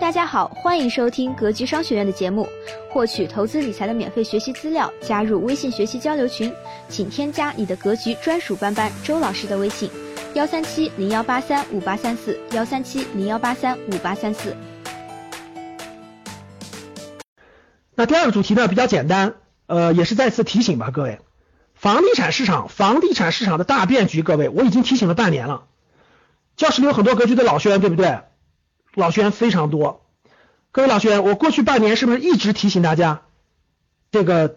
大家好，欢迎收听格局商学院的节目，获取投资理财的免费学习资料，加入微信学习交流群，请添加你的格局专属班班周老师的微信：幺三七零幺八三五八三四，幺三七零幺八三五八三四。那第二个主题呢比较简单，呃，也是再次提醒吧，各位，房地产市场，房地产市场的大变局，各位，我已经提醒了半年了。教室里有很多格局的老学员，对不对？老学员非常多，各位老学员，我过去半年是不是一直提醒大家，这个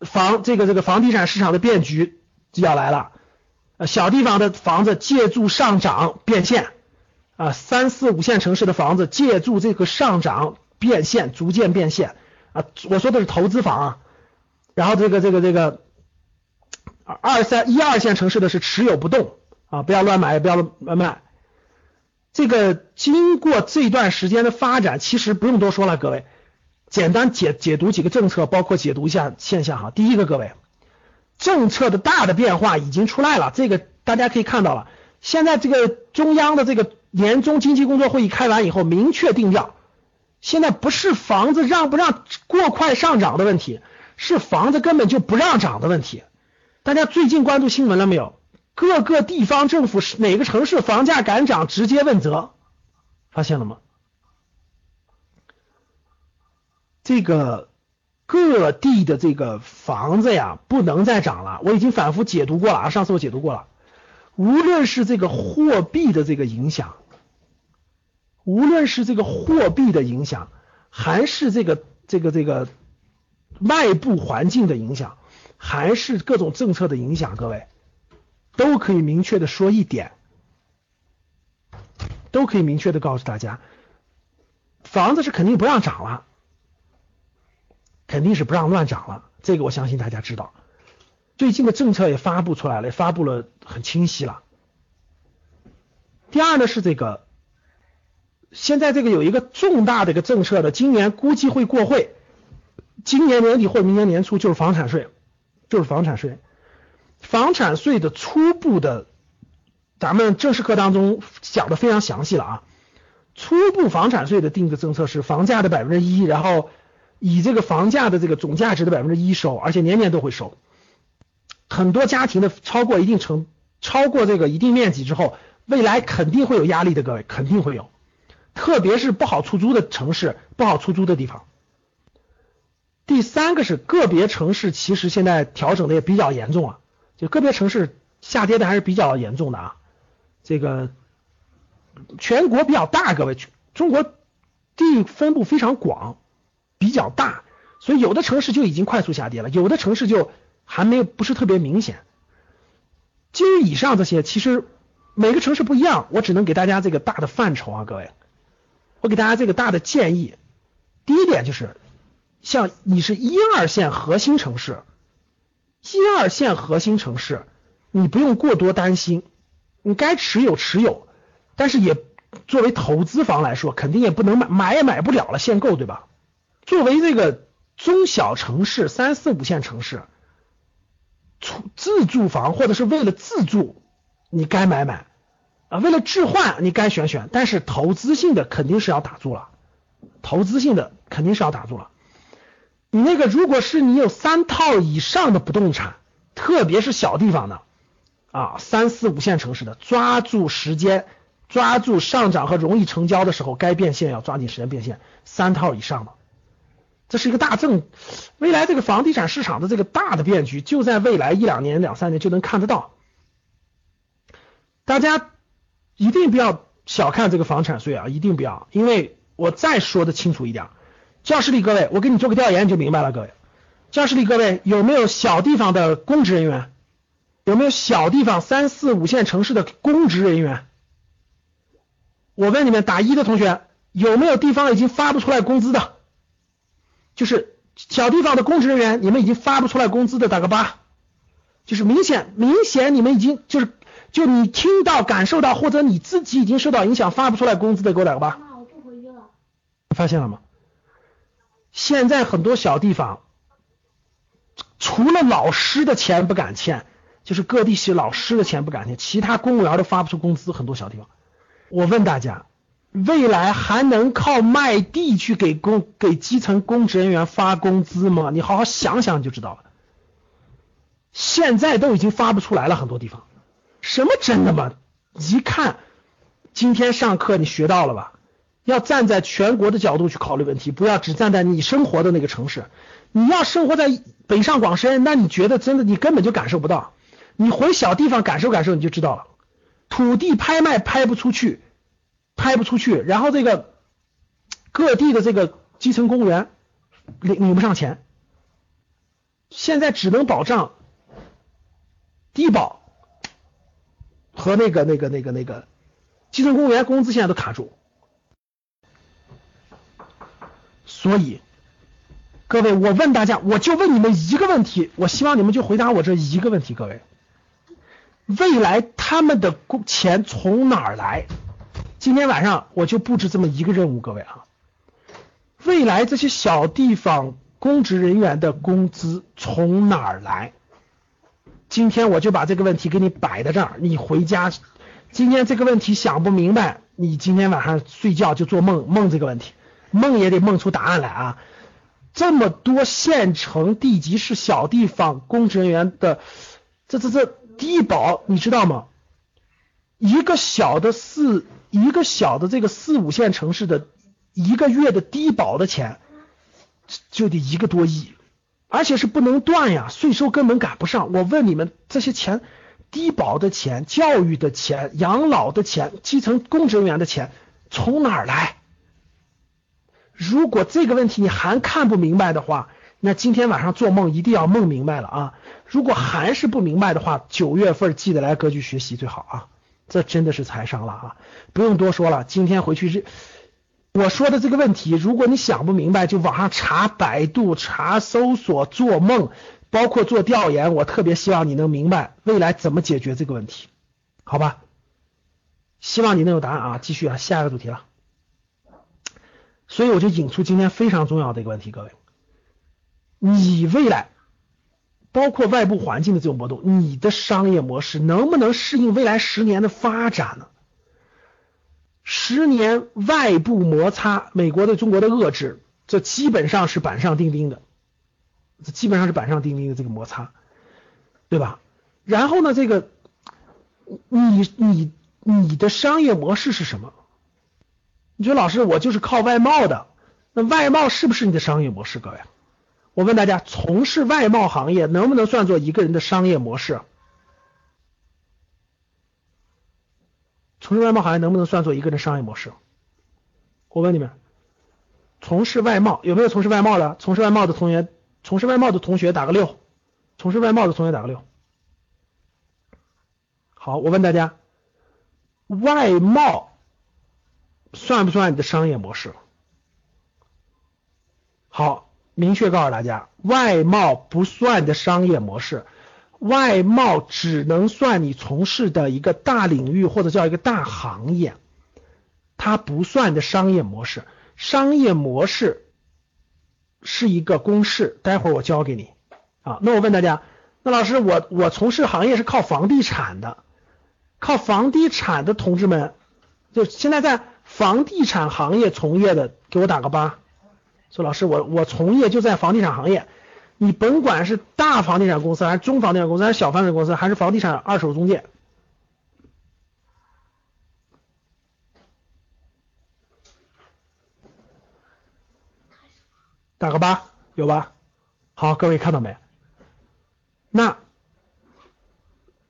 房这个这个房地产市场的变局就要来了？呃，小地方的房子借助上涨变现，啊，三四五线城市的房子借助这个上涨变现，逐渐变现，啊，我说的是投资房啊，然后这个这个这个二三一二线城市的是持有不动啊，不要乱买，不要乱卖。这个经过这段时间的发展，其实不用多说了，各位，简单解解读几个政策，包括解读一下现象哈。第一个，各位，政策的大的变化已经出来了，这个大家可以看到了。现在这个中央的这个年终经济工作会议开完以后，明确定调，现在不是房子让不让过快上涨的问题，是房子根本就不让涨的问题。大家最近关注新闻了没有？各个地方政府是哪个城市房价敢涨，直接问责，发现了吗？这个各地的这个房子呀，不能再涨了。我已经反复解读过了啊，上次我解读过了。无论是这个货币的这个影响，无论是这个货币的影响，还是这个这个这个外部环境的影响，还是各种政策的影响，各位。都可以明确的说一点，都可以明确的告诉大家，房子是肯定不让涨了，肯定是不让乱涨了，这个我相信大家知道。最近的政策也发布出来了，发布了很清晰了。第二呢是这个，现在这个有一个重大的一个政策的，今年估计会过会，今年年底或明年年初就是房产税，就是房产税。房产税的初步的，咱们正式课当中讲的非常详细了啊。初步房产税的定的政策是房价的百分之一，然后以这个房价的这个总价值的百分之一收，而且年年都会收。很多家庭的超过一定程，超过这个一定面积之后，未来肯定会有压力的，各位肯定会有，特别是不好出租的城市，不好出租的地方。第三个是个别城市其实现在调整的也比较严重啊。就个别城市下跌的还是比较严重的啊，这个全国比较大，各位，中国地分布非常广，比较大，所以有的城市就已经快速下跌了，有的城市就还没有不是特别明显。基于以上这些，其实每个城市不一样，我只能给大家这个大的范畴啊，各位，我给大家这个大的建议。第一点就是，像你是一二线核心城市。一二线核心城市，你不用过多担心，你该持有持有，但是也作为投资房来说，肯定也不能买，买也买不了了，限购对吧？作为这个中小城市、三四五线城市，出自住房或者是为了自住，你该买买啊，为了置换你该选选，但是投资性的肯定是要打住了，投资性的肯定是要打住了。你那个，如果是你有三套以上的不动产，特别是小地方的啊，三四五线城市的，抓住时间，抓住上涨和容易成交的时候，该变现要抓紧时间变现。三套以上的，这是一个大政，未来这个房地产市场的这个大的变局，就在未来一两年、两三年就能看得到。大家一定不要小看这个房产税啊，一定不要，因为我再说的清楚一点。教室里各位，我给你做个调研，你就明白了。各位，教室里各位有没有小地方的公职人员？有没有小地方三四五线城市的公职人员？我问你们，打一的同学有没有地方已经发不出来工资的？就是小地方的公职人员，你们已经发不出来工资的，打个八。就是明显明显你们已经就是就你听到感受到或者你自己已经受到影响发不出来工资的，给我打个八。妈，我不回去了。发现了吗？现在很多小地方，除了老师的钱不敢欠，就是各地是老师的钱不敢欠，其他公务员都发不出工资。很多小地方，我问大家，未来还能靠卖地去给公给基层公职人员发工资吗？你好好想想就知道了。现在都已经发不出来了，很多地方。什么真的吗？一看，今天上课你学到了吧？要站在全国的角度去考虑问题，不要只站在你生活的那个城市。你要生活在北上广深，那你觉得真的你根本就感受不到。你回小地方感受感受，你就知道了。土地拍卖拍不出去。拍不出去，然后这个各地的这个基层公务员领领不上钱，现在只能保障低保和那个那个那个那个基层公务员工资现在都卡住，所以各位，我问大家，我就问你们一个问题，我希望你们就回答我这一个问题，各位，未来他们的工钱从哪儿来？今天晚上我就布置这么一个任务，各位啊，未来这些小地方公职人员的工资从哪儿来？今天我就把这个问题给你摆在这儿，你回家，今天这个问题想不明白，你今天晚上睡觉就做梦梦这个问题，梦也得梦出答案来啊！这么多县城地级市小地方公职人员的这这这低保，你知道吗？一个小的四。一个小的这个四五线城市的一个月的低保的钱就得一个多亿，而且是不能断呀，税收根本赶不上。我问你们，这些钱，低保的钱、教育的钱、养老的钱、基层公职人员的钱从哪儿来？如果这个问题你还看不明白的话，那今天晚上做梦一定要梦明白了啊！如果还是不明白的话，九月份记得来格局学习最好啊。这真的是财商了啊！不用多说了，今天回去是我说的这个问题，如果你想不明白，就网上查百度、查搜索、做梦，包括做调研。我特别希望你能明白未来怎么解决这个问题，好吧？希望你能有答案啊！继续啊，下一个主题了。所以我就引出今天非常重要的一个问题，各位，你未来。包括外部环境的这种波动，你的商业模式能不能适应未来十年的发展呢？十年外部摩擦，美国对中国的遏制，这基本上是板上钉钉的，这基本上是板上钉钉的这个摩擦，对吧？然后呢，这个你你你的商业模式是什么？你说老师，我就是靠外贸的，那外贸是不是你的商业模式，各位？我问大家，从事外贸行业能不能算作一个人的商业模式？从事外贸行业能不能算作一个人商业模式？我问你们，从事外贸有没有从事外贸的？从事外贸的同学，从事外贸的同学打个六。从事外贸的同学打个六。好，我问大家，外贸算不算你的商业模式？好。明确告诉大家，外贸不算的商业模式，外贸只能算你从事的一个大领域或者叫一个大行业，它不算的商业模式。商业模式是一个公式，待会儿我教给你啊。那我问大家，那老师，我我从事行业是靠房地产的，靠房地产的同志们，就现在在房地产行业从业的，给我打个八。说老师，我我从业就在房地产行业，你甭管是大房地产公司还是中房地产公司还是小房地产公司还是房地产二手中介，打个八，有吧？好，各位看到没？那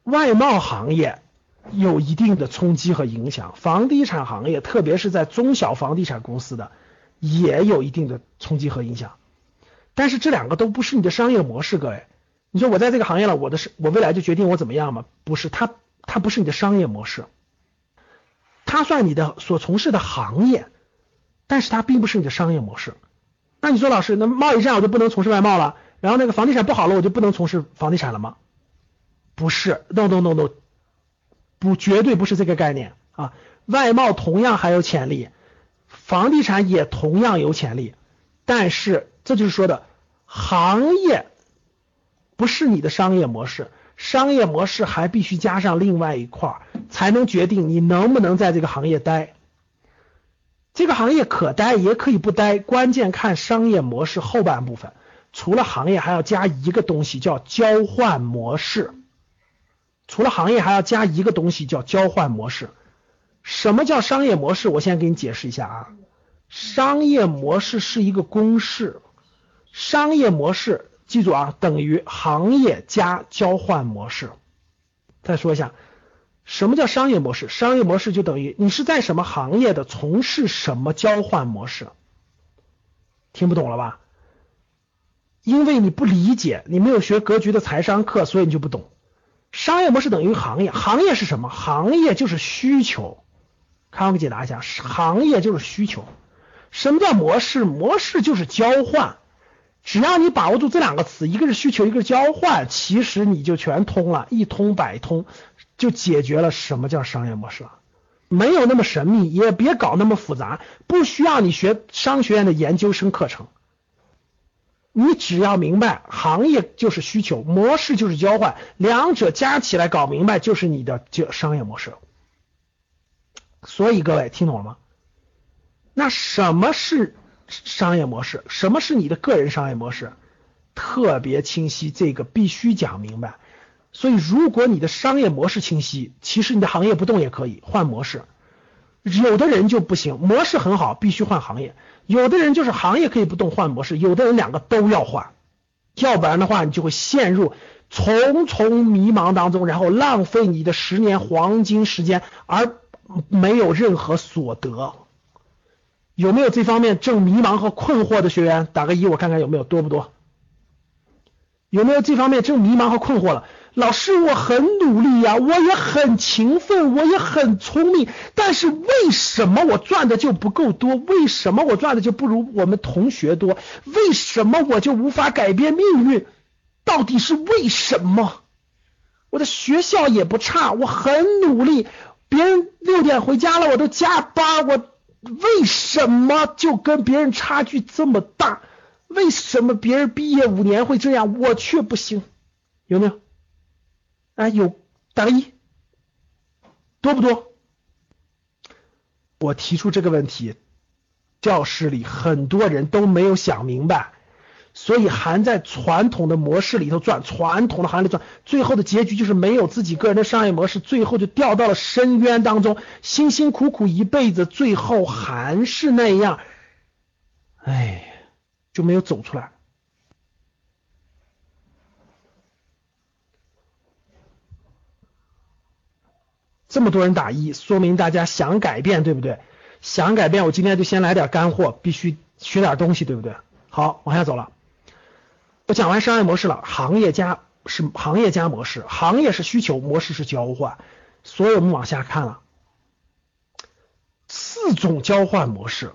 外贸行业有一定的冲击和影响，房地产行业，特别是在中小房地产公司的。也有一定的冲击和影响，但是这两个都不是你的商业模式，各位。你说我在这个行业了，我的是，我未来就决定我怎么样吗？不是，它它不是你的商业模式，它算你的所从事的行业，但是它并不是你的商业模式。那你说老师，那贸易战我就不能从事外贸了？然后那个房地产不好了，我就不能从事房地产了吗？不是，no no no no，不，绝对不是这个概念啊！外贸同样还有潜力。房地产也同样有潜力，但是这就是说的行业不是你的商业模式，商业模式还必须加上另外一块儿，才能决定你能不能在这个行业待。这个行业可待也可以不待，关键看商业模式后半部分。除了行业，还要加一个东西叫交换模式。除了行业，还要加一个东西叫交换模式。什么叫商业模式？我先给你解释一下啊。商业模式是一个公式，商业模式记住啊，等于行业加交换模式。再说一下，什么叫商业模式？商业模式就等于你是在什么行业的，从事什么交换模式。听不懂了吧？因为你不理解，你没有学格局的财商课，所以你就不懂。商业模式等于行业，行业是什么？行业就是需求。看我给解答一下，行业就是需求。什么叫模式？模式就是交换。只要你把握住这两个词，一个是需求，一个是交换，其实你就全通了，一通百通，就解决了什么叫商业模式了。没有那么神秘，也别搞那么复杂，不需要你学商学院的研究生课程。你只要明白，行业就是需求，模式就是交换，两者加起来搞明白，就是你的就商业模式。所以各位听懂了吗？那什么是商业模式？什么是你的个人商业模式？特别清晰，这个必须讲明白。所以，如果你的商业模式清晰，其实你的行业不动也可以换模式。有的人就不行，模式很好，必须换行业；有的人就是行业可以不动换模式，有的人两个都要换，要不然的话，你就会陷入重重迷茫当中，然后浪费你的十年黄金时间，而没有任何所得。有没有这方面正迷茫和困惑的学员？打个一，我看看有没有多不多？有没有这方面正迷茫和困惑了？老师，我很努力呀，我也很勤奋，我也很聪明，但是为什么我赚的就不够多？为什么我赚的就不如我们同学多？为什么我就无法改变命运？到底是为什么？我的学校也不差，我很努力，别人六点回家了，我都加班，我。为什么就跟别人差距这么大？为什么别人毕业五年会这样，我却不行？有没有？啊，有，打个一，多不多？我提出这个问题，教室里很多人都没有想明白。所以还在传统的模式里头转，传统的行业里转，最后的结局就是没有自己个人的商业模式，最后就掉到了深渊当中，辛辛苦苦一辈子，最后还是那样，哎，就没有走出来。这么多人打一，说明大家想改变，对不对？想改变，我今天就先来点干货，必须学点东西，对不对？好，往下走了。我讲完商业模式了，行业加是行业加模式，行业是需求，模式是交换。所以我们往下看了四种交换模式，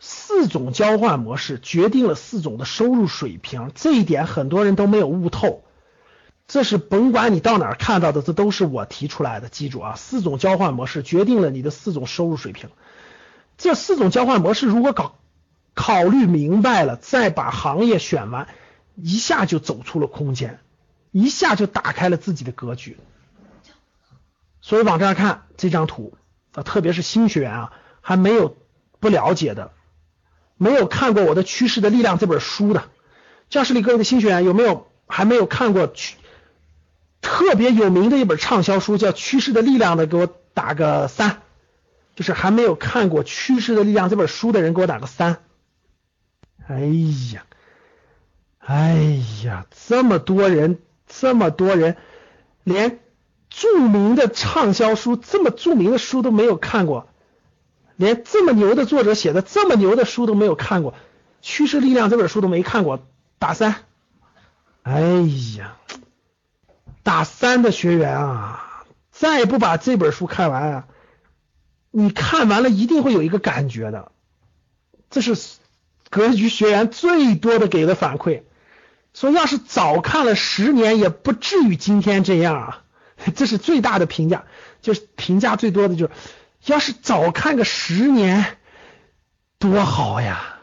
四种交换模式决定了四种的收入水平，这一点很多人都没有悟透。这是甭管你到哪儿看到的，这都是我提出来的。记住啊，四种交换模式决定了你的四种收入水平。这四种交换模式如果搞。考虑明白了，再把行业选完，一下就走出了空间，一下就打开了自己的格局。所以往这儿看这张图啊，特别是新学员啊，还没有不了解的，没有看过我的《趋势的力量》这本书的，教室里各位的新学员有没有还没有看过趋特别有名的一本畅销书叫《趋势的力量》的，给我打个三。就是还没有看过《趋势的力量》这本书的人，给我打个三。哎呀，哎呀，这么多人，这么多人，连著名的畅销书，这么著名的书都没有看过，连这么牛的作者写的这么牛的书都没有看过，《趋势力量》这本书都没看过，打三。哎呀，打三的学员啊，再不把这本书看完啊，你看完了一定会有一个感觉的，这是。格局学员最多的给的反馈，说要是早看了十年，也不至于今天这样啊！这是最大的评价，就是评价最多的就是，要是早看个十年，多好呀！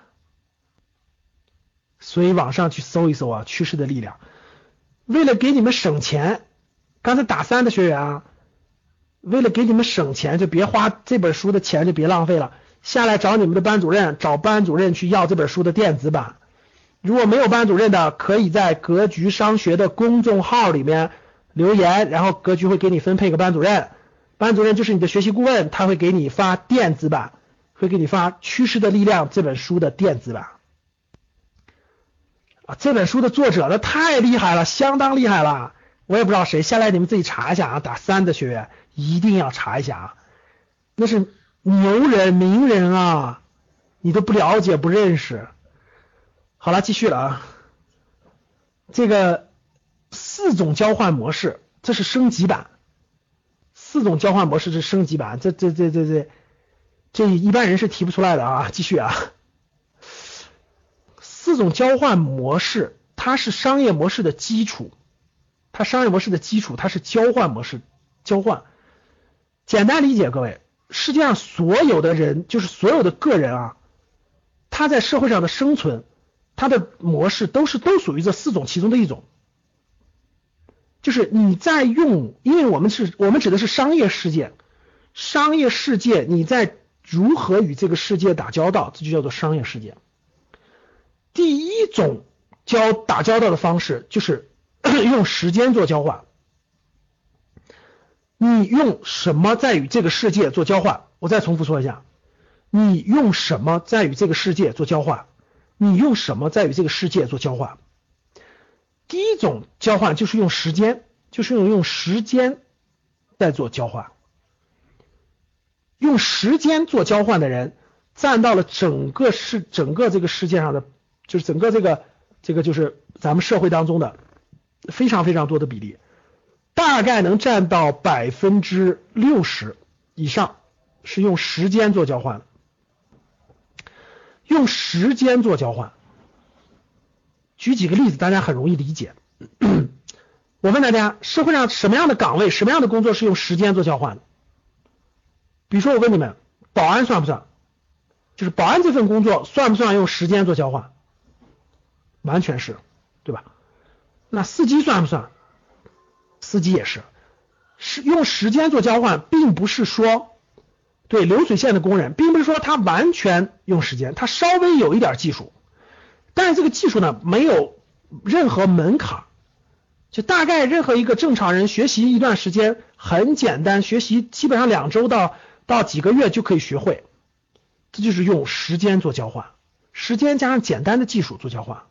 所以网上去搜一搜啊，趋势的力量。为了给你们省钱，刚才打三的学员啊，为了给你们省钱，就别花这本书的钱，就别浪费了。下来找你们的班主任，找班主任去要这本书的电子版。如果没有班主任的，可以在格局商学的公众号里面留言，然后格局会给你分配个班主任，班主任就是你的学习顾问，他会给你发电子版，会给你发《趋势的力量》这本书的电子版。啊，这本书的作者那太厉害了，相当厉害了，我也不知道谁，下来你们自己查一下啊，打三的学员一定要查一下啊，那是牛人名人啊，你都不了解不认识。好了，继续了啊。这个四种交换模式，这是升级版。四种交换模式是升级版，这这这这这这一般人是提不出来的啊。继续啊。四种交换模式，它是商业模式的基础，它商业模式的基础，它是交换模式，交换。简单理解，各位，世界上所有的人，就是所有的个人啊，他在社会上的生存。它的模式都是都属于这四种其中的一种，就是你在用，因为我们是我们指的是商业世界，商业世界你在如何与这个世界打交道，这就叫做商业世界。第一种交打交道的方式就是 用时间做交换，你用什么在与这个世界做交换？我再重复说一下，你用什么在与这个世界做交换？你用什么在与这个世界做交换？第一种交换就是用时间，就是用用时间在做交换。用时间做交换的人占到了整个世整个这个世界上的，就是整个这个这个就是咱们社会当中的非常非常多的比例，大概能占到百分之六十以上是用时间做交换的。用时间做交换，举几个例子，大家很容易理解。我问大家，社会上什么样的岗位、什么样的工作是用时间做交换的？比如说，我问你们，保安算不算？就是保安这份工作算不算用时间做交换？完全是，对吧？那司机算不算？司机也是，是用时间做交换，并不是说。对流水线的工人，并不是说他完全用时间，他稍微有一点技术，但是这个技术呢，没有任何门槛，就大概任何一个正常人学习一段时间很简单，学习基本上两周到到几个月就可以学会，这就是用时间做交换，时间加上简单的技术做交换。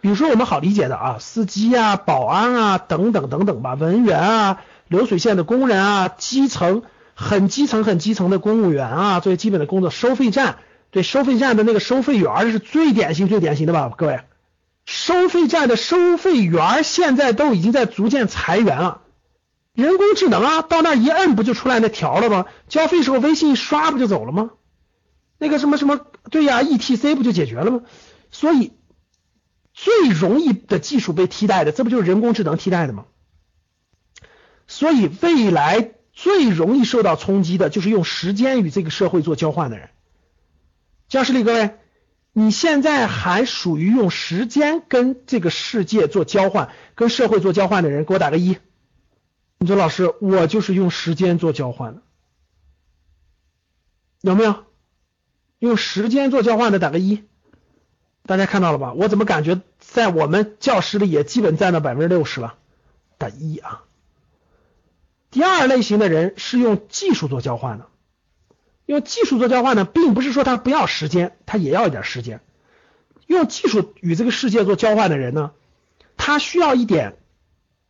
比如说我们好理解的啊，司机啊、保安啊等等等等吧，文员啊、流水线的工人啊、基层。很基层、很基层的公务员啊，最基本的工作，收费站，对，收费站的那个收费员是最典型、最典型的吧？各位，收费站的收费员现在都已经在逐渐裁员了，人工智能啊，到那一摁不就出来那条了吗？交费时候微信一刷不就走了吗？那个什么什么，对呀，ETC 不就解决了吗？所以最容易的技术被替代的，这不就是人工智能替代的吗？所以未来。最容易受到冲击的就是用时间与这个社会做交换的人。教室里各位，你现在还属于用时间跟这个世界做交换、跟社会做交换的人，给我打个一。你说老师，我就是用时间做交换的，有没有？用时间做交换的打个一。大家看到了吧？我怎么感觉在我们教室里也基本占到百分之六十了？打一啊。第二类型的人是用技术做交换的，用技术做交换呢，并不是说他不要时间，他也要一点时间。用技术与这个世界做交换的人呢，他需要一点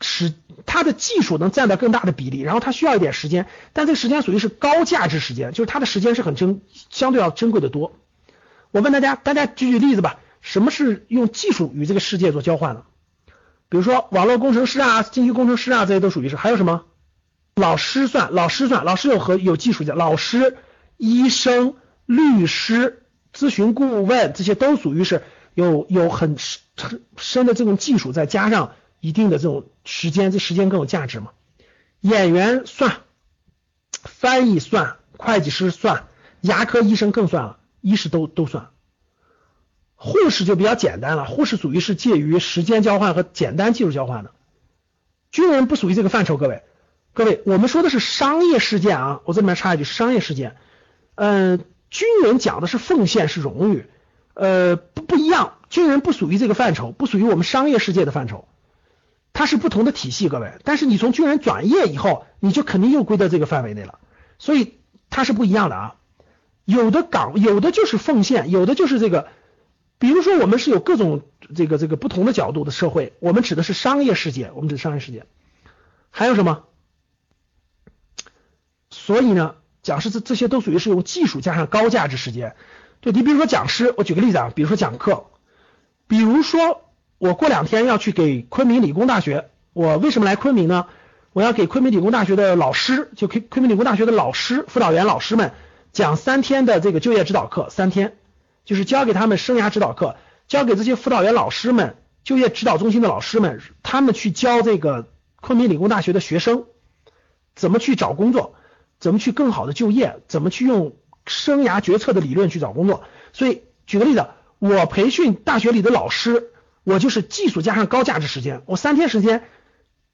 时，他的技术能占到更大的比例，然后他需要一点时间，但这个时间属于是高价值时间，就是他的时间是很珍，相对要珍贵的多。我问大家，大家举举例子吧，什么是用技术与这个世界做交换的？比如说网络工程师啊、信息工程师啊，这些都属于是，还有什么？老师算，老师算，老师有和有技术的，老师、医生、律师、咨询顾问，这些都属于是有有很深深的这种技术，再加上一定的这种时间，这时间更有价值嘛。演员算，翻译算，会计师算，牙科医生更算了，医师都都算。护士就比较简单了，护士属于是介于时间交换和简单技术交换的。军人不属于这个范畴，各位。各位，我们说的是商业事件啊，我这里面插一句，商业事件。嗯，军人讲的是奉献是荣誉，呃不不一样，军人不属于这个范畴，不属于我们商业世界的范畴，它是不同的体系，各位。但是你从军人转业以后，你就肯定又归到这个范围内了，所以它是不一样的啊。有的岗有的就是奉献，有的就是这个，比如说我们是有各种这个这个不同的角度的社会，我们指的是商业世界，我们指商业世界，还有什么？所以呢？讲师这这些都属于是用技术加上高价值时间。对你比如说讲师，我举个例子啊，比如说讲课，比如说我过两天要去给昆明理工大学，我为什么来昆明呢？我要给昆明理工大学的老师，就昆昆明理工大学的老师、辅导员老师们讲三天的这个就业指导课，三天就是教给他们生涯指导课，教给这些辅导员老师们、就业指导中心的老师们，他们去教这个昆明理工大学的学生怎么去找工作。怎么去更好的就业？怎么去用生涯决策的理论去找工作？所以举个例子，我培训大学里的老师，我就是技术加上高价值时间。我三天时间，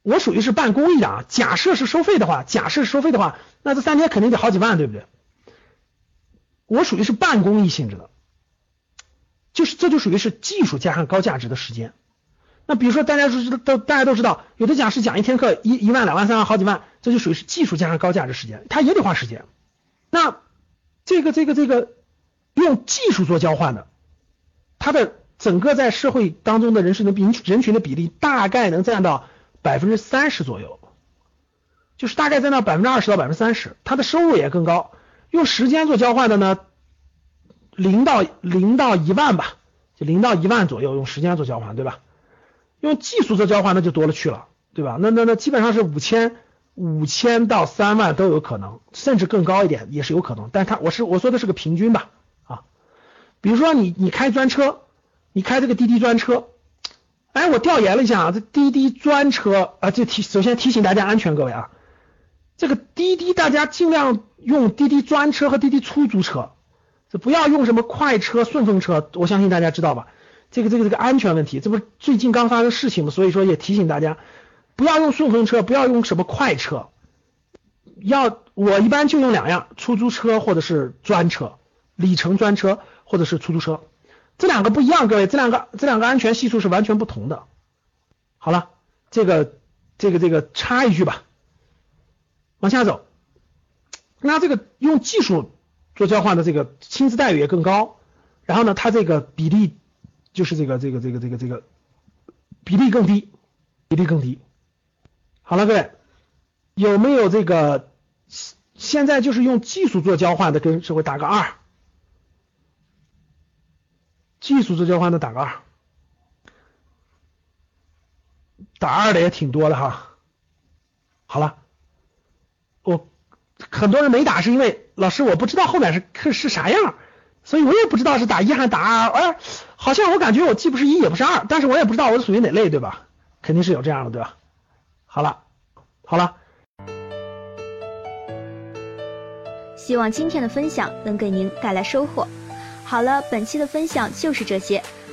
我属于是办公益的啊。假设是收费的话，假设是收费的话，那这三天肯定得好几万，对不对？我属于是办公益性质的，就是这就属于是技术加上高价值的时间。那比如说，大家都知道，大家都知道，有的讲师讲一天课一一万、两万、三万、好几万，这就属于是技术加上高价值时间，他也得花时间。那这个这个这个用技术做交换的，他的整个在社会当中的人士的比人群的比例大概能占到百分之三十左右，就是大概占到百分之二十到百分之三十，他的收入也更高。用时间做交换的呢，零到零到一万吧，就零到一万左右用时间做交换，对吧？用技术做交换，那就多了去了，对吧？那那那基本上是五千五千到三万都有可能，甚至更高一点也是有可能。但是它我是我说的是个平均吧，啊，比如说你你开专车，你开这个滴滴专车，哎，我调研了一下啊，这滴滴专车啊，就提首先提醒大家安全，各位啊，这个滴滴大家尽量用滴滴专车和滴滴出租车，这不要用什么快车、顺风车，我相信大家知道吧？这个这个这个安全问题，这不是最近刚发生事情吗？所以说也提醒大家，不要用顺风车，不要用什么快车，要我一般就用两样，出租车或者是专车，里程专车或者是出租车，这两个不一样，各位，这两个这两个安全系数是完全不同的。好了，这个这个这个插一句吧，往下走，那这个用技术做交换的这个薪资待遇也更高，然后呢，它这个比例。就是这个这个这个这个这个比例更低，比例更低。好了，各位有没有这个现在就是用技术做交换的，跟社会打个二。技术做交换的打个二，打二的也挺多的哈。好了，我很多人没打是因为老师我不知道后面是是是啥样。所以我也不知道是打一还是打二，哎，好像我感觉我既不是一也不是二，但是我也不知道我属于哪类，对吧？肯定是有这样的，对吧？好了，好了。希望今天的分享能给您带来收获。好了，本期的分享就是这些。